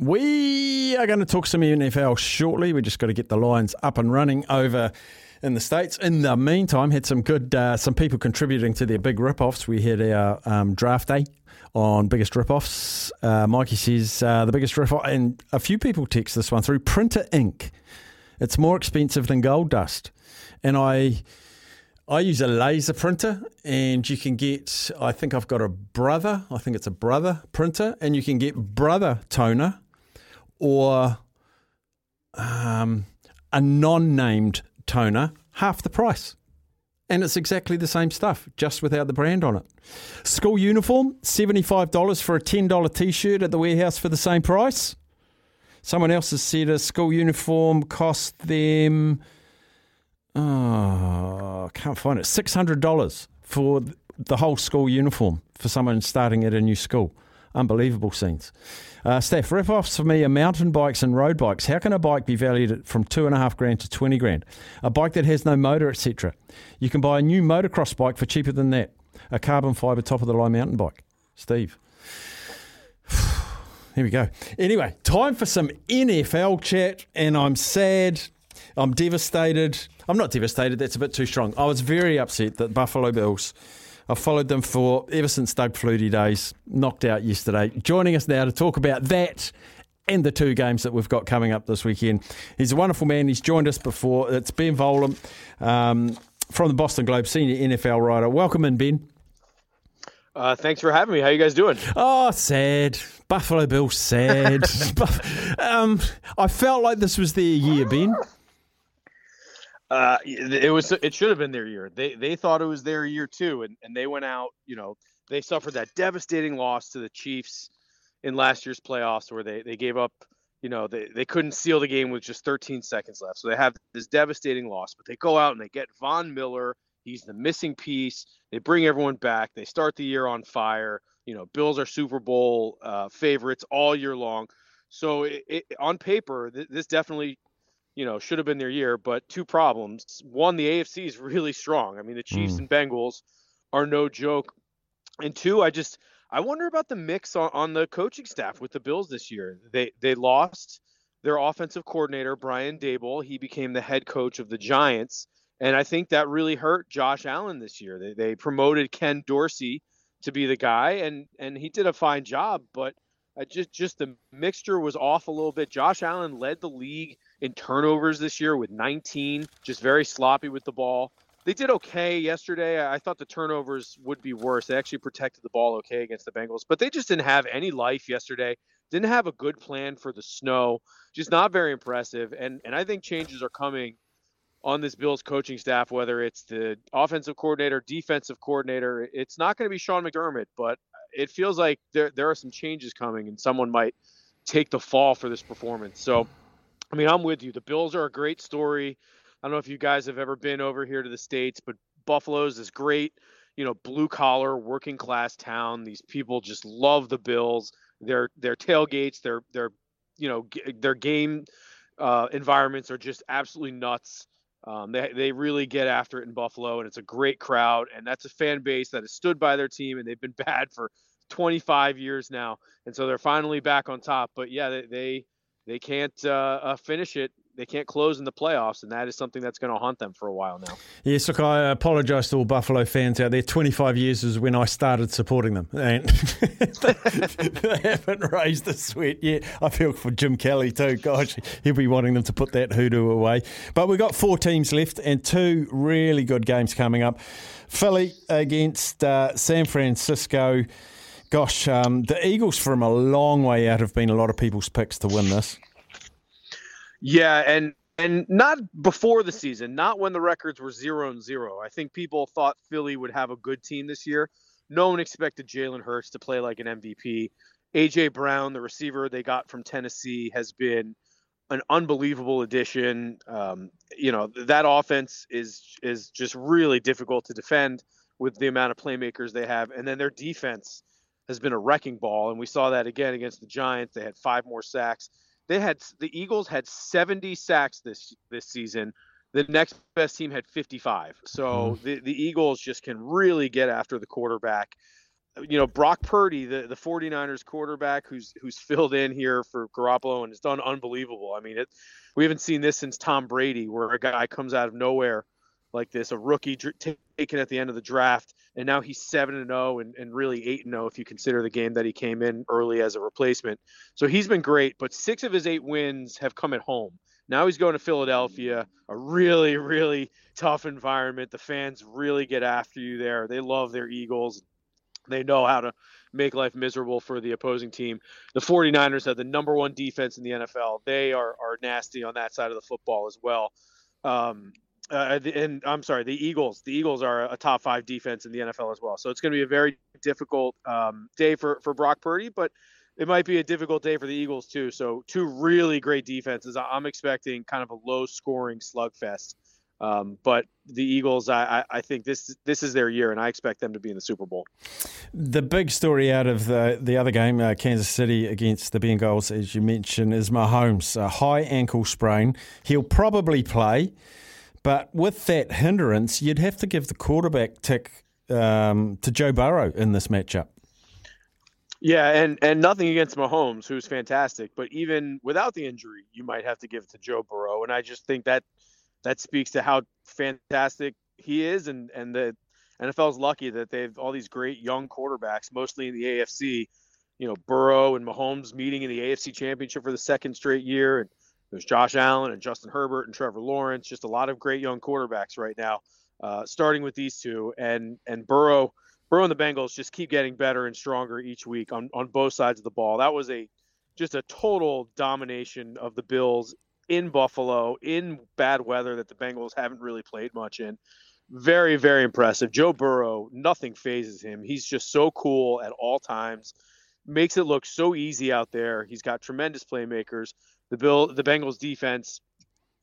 We are going to talk some NFL shortly. We just got to get the lines up and running over in the states. In the meantime, had some good uh, some people contributing to their big rip-offs. We had our um, draft day on biggest rip-offs. Uh, Mikey says uh, the biggest rip-off, and a few people text this one through. Printer ink. It's more expensive than gold dust, and I. I use a laser printer, and you can get. I think I've got a brother. I think it's a brother printer, and you can get brother toner or um, a non named toner half the price. And it's exactly the same stuff, just without the brand on it. School uniform, $75 for a $10 t shirt at the warehouse for the same price. Someone else has said a school uniform cost them, oh, I can't find it, $600 for the whole school uniform for someone starting at a new school. Unbelievable scenes. Uh, Steph, rip offs for me are mountain bikes and road bikes. How can a bike be valued at from two and a half grand to 20 grand? A bike that has no motor, etc. You can buy a new motocross bike for cheaper than that. A carbon fibre top of the line mountain bike. Steve. Here we go. Anyway, time for some NFL chat, and I'm sad. I'm devastated. I'm not devastated, that's a bit too strong. I was very upset that Buffalo Bills I've followed them for ever since Doug Flutie days, knocked out yesterday. Joining us now to talk about that and the two games that we've got coming up this weekend. He's a wonderful man. He's joined us before. It's Ben Volin um, from the Boston Globe, senior NFL writer. Welcome in, Ben. Uh, thanks for having me. How you guys doing? Oh, sad. Buffalo Bills, sad. um, I felt like this was their year, Ben. Uh, it was. It should have been their year. They they thought it was their year too, and and they went out. You know, they suffered that devastating loss to the Chiefs in last year's playoffs, where they they gave up. You know, they they couldn't seal the game with just 13 seconds left, so they have this devastating loss. But they go out and they get Von Miller. He's the missing piece. They bring everyone back. They start the year on fire. You know, Bills are Super Bowl uh, favorites all year long. So it, it, on paper, th- this definitely you know, should have been their year, but two problems. One, the AFC is really strong. I mean, the Chiefs mm. and Bengals are no joke. And two, I just I wonder about the mix on, on the coaching staff with the Bills this year. They they lost their offensive coordinator, Brian Daboll. He became the head coach of the Giants. And I think that really hurt Josh Allen this year. They, they promoted Ken Dorsey to be the guy, and and he did a fine job, but uh, just just the mixture was off a little bit. Josh Allen led the league in turnovers this year with 19, just very sloppy with the ball. They did okay yesterday. I thought the turnovers would be worse. They actually protected the ball okay against the Bengals, but they just didn't have any life yesterday. Didn't have a good plan for the snow. Just not very impressive. And and I think changes are coming on this Bills coaching staff, whether it's the offensive coordinator, defensive coordinator. It's not going to be Sean McDermott, but it feels like there there are some changes coming, and someone might take the fall for this performance. So, I mean, I'm with you. The Bills are a great story. I don't know if you guys have ever been over here to the states, but Buffalo's is great. You know, blue collar, working class town. These people just love the Bills. Their their tailgates, their their you know their game uh, environments are just absolutely nuts. Um, they, they really get after it in Buffalo, and it's a great crowd. And that's a fan base that has stood by their team, and they've been bad for 25 years now. And so they're finally back on top. But yeah, they they, they can't uh, uh, finish it they can't close in the playoffs, and that is something that's going to haunt them for a while now. Yes, look, I apologise to all Buffalo fans out there. 25 years is when I started supporting them, and they haven't raised a sweat yet. I feel for Jim Kelly too. Gosh, he'll be wanting them to put that hoodoo away. But we've got four teams left and two really good games coming up. Philly against uh, San Francisco. Gosh, um, the Eagles from a long way out have been a lot of people's picks to win this. Yeah, and and not before the season, not when the records were zero and zero. I think people thought Philly would have a good team this year. No one expected Jalen Hurts to play like an MVP. AJ Brown, the receiver they got from Tennessee, has been an unbelievable addition. Um, you know that offense is is just really difficult to defend with the amount of playmakers they have, and then their defense has been a wrecking ball, and we saw that again against the Giants. They had five more sacks. They had the Eagles had 70 sacks this this season. The next best team had 55. So mm. the, the Eagles just can really get after the quarterback. you know, Brock Purdy, the, the 49ers quarterback who's who's filled in here for Garoppolo and has done unbelievable. I mean, it we haven't seen this since Tom Brady, where a guy comes out of nowhere like this, a rookie dr- taken at the end of the draft, and now he's seven and zero, and and really eight and zero if you consider the game that he came in early as a replacement. So he's been great, but six of his eight wins have come at home. Now he's going to Philadelphia, a really really tough environment. The fans really get after you there. They love their Eagles. They know how to make life miserable for the opposing team. The 49ers have the number one defense in the NFL. They are are nasty on that side of the football as well. Um, uh, and I'm sorry, the Eagles. The Eagles are a top five defense in the NFL as well. So it's going to be a very difficult um, day for for Brock Purdy, but it might be a difficult day for the Eagles too. So two really great defenses. I'm expecting kind of a low scoring slugfest. Um, but the Eagles, I, I think this this is their year, and I expect them to be in the Super Bowl. The big story out of the the other game, uh, Kansas City against the Bengals, as you mentioned, is Mahomes, a high ankle sprain. He'll probably play, but with that hindrance, you'd have to give the quarterback tick um, to Joe Burrow in this matchup. Yeah, and and nothing against Mahomes, who's fantastic, but even without the injury, you might have to give it to Joe Burrow, and I just think that that speaks to how fantastic he is, and and the NFL is lucky that they have all these great young quarterbacks, mostly in the AFC. You know, Burrow and Mahomes meeting in the AFC Championship for the second straight year, and there's Josh Allen and Justin Herbert and Trevor Lawrence. Just a lot of great young quarterbacks right now, uh, starting with these two, and and Burrow. Burrow and the Bengals just keep getting better and stronger each week on, on both sides of the ball. That was a just a total domination of the Bills in Buffalo in bad weather that the Bengals haven't really played much in. Very, very impressive. Joe Burrow, nothing phases him. He's just so cool at all times. Makes it look so easy out there. He's got tremendous playmakers. The Bill, the Bengals defense,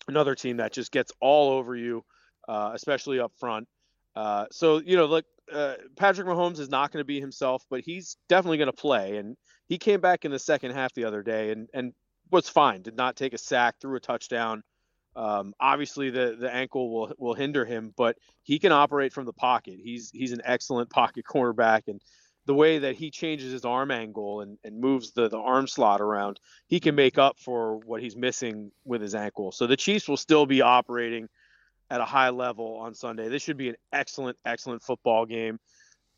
another team that just gets all over you, uh, especially up front. Uh, so you know, look, uh, Patrick Mahomes is not going to be himself, but he's definitely going to play. And he came back in the second half the other day and and was fine. Did not take a sack, threw a touchdown. Um, obviously, the the ankle will will hinder him, but he can operate from the pocket. He's he's an excellent pocket cornerback, and the way that he changes his arm angle and, and moves the, the arm slot around, he can make up for what he's missing with his ankle. So the Chiefs will still be operating at a high level on Sunday. This should be an excellent, excellent football game.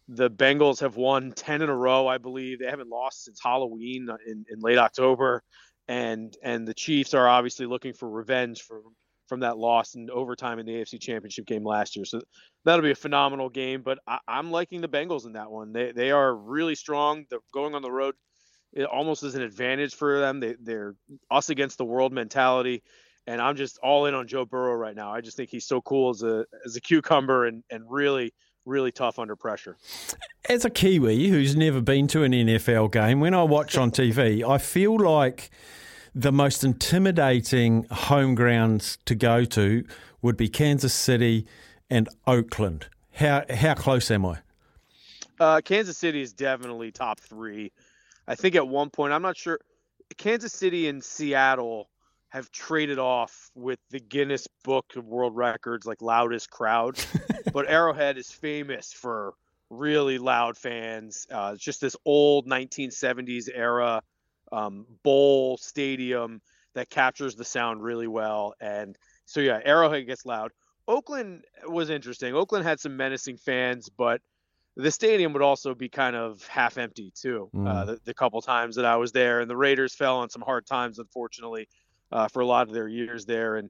The Bengals have won 10 in a row, I believe. They haven't lost since Halloween in, in late October and and the Chiefs are obviously looking for revenge from from that loss in overtime in the AFC Championship game last year. So that'll be a phenomenal game. But I, am liking the Bengals in that one. They they are really strong. They're going on the road. It almost is an advantage for them. They they're us against the world mentality. And I'm just all in on Joe Burrow right now. I just think he's so cool as a as a cucumber and and really really tough under pressure. As a Kiwi who's never been to an NFL game, when I watch on TV, I feel like the most intimidating home grounds to go to would be Kansas City and Oakland. How how close am I? Uh, Kansas City is definitely top three. I think at one point, I'm not sure. Kansas City and Seattle have traded off with the Guinness Book of World Records, like loudest crowd. but Arrowhead is famous for really loud fans. Uh, it's just this old 1970s era um, bowl stadium that captures the sound really well. And so, yeah, Arrowhead gets loud. Oakland was interesting. Oakland had some menacing fans, but the stadium would also be kind of half empty too. Uh, mm. Uh, the, the, couple times that I was there, and the Raiders fell on some hard times, unfortunately uh, for a lot of their years there, and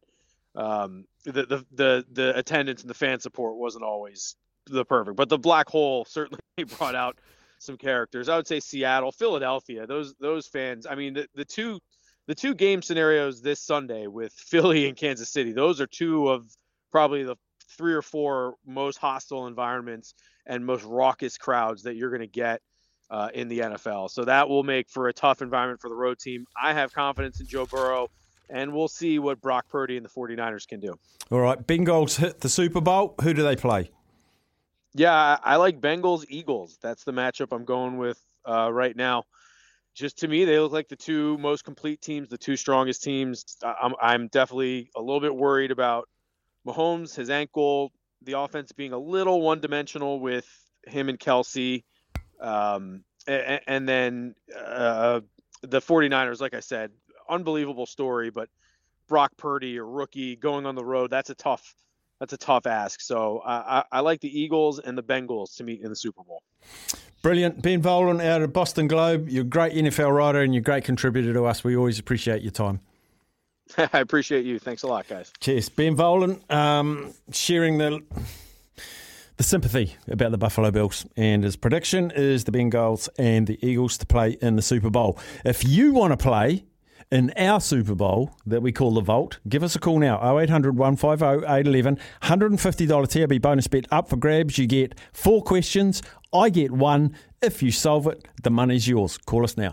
um, the, the the the attendance and the fan support wasn't always the perfect. But the black hole certainly brought out some characters. I would say Seattle, Philadelphia. Those those fans. I mean, the, the two the two game scenarios this Sunday with Philly and Kansas City. Those are two of probably the three or four most hostile environments and most raucous crowds that you're going to get uh, in the NFL. So that will make for a tough environment for the road team. I have confidence in Joe Burrow and we'll see what Brock Purdy and the 49ers can do. All right, Bengals hit the Super Bowl. Who do they play? Yeah, I like Bengals Eagles. That's the matchup I'm going with uh, right now. Just to me, they look like the two most complete teams, the two strongest teams. I'm, I'm definitely a little bit worried about Mahomes, his ankle, the offense being a little one dimensional with him and Kelce. Um, and, and then uh, the 49ers, like I said, unbelievable story, but Brock Purdy, a rookie, going on the road, that's a tough that's a tough ask. So I, I like the Eagles and the Bengals to meet in the Super Bowl. Brilliant. Ben Volin out of Boston Globe. You're a great NFL writer and you're a great contributor to us. We always appreciate your time. I appreciate you. Thanks a lot, guys. Cheers. Ben Volin um, sharing the the sympathy about the Buffalo Bills. And his prediction is the Bengals and the Eagles to play in the Super Bowl. If you want to play in our Super Bowl that we call the Vault, give us a call now 0800 150 811. $150 TRB bonus bet up for grabs. You get four questions. I get one. If you solve it, the money's yours. Call us now.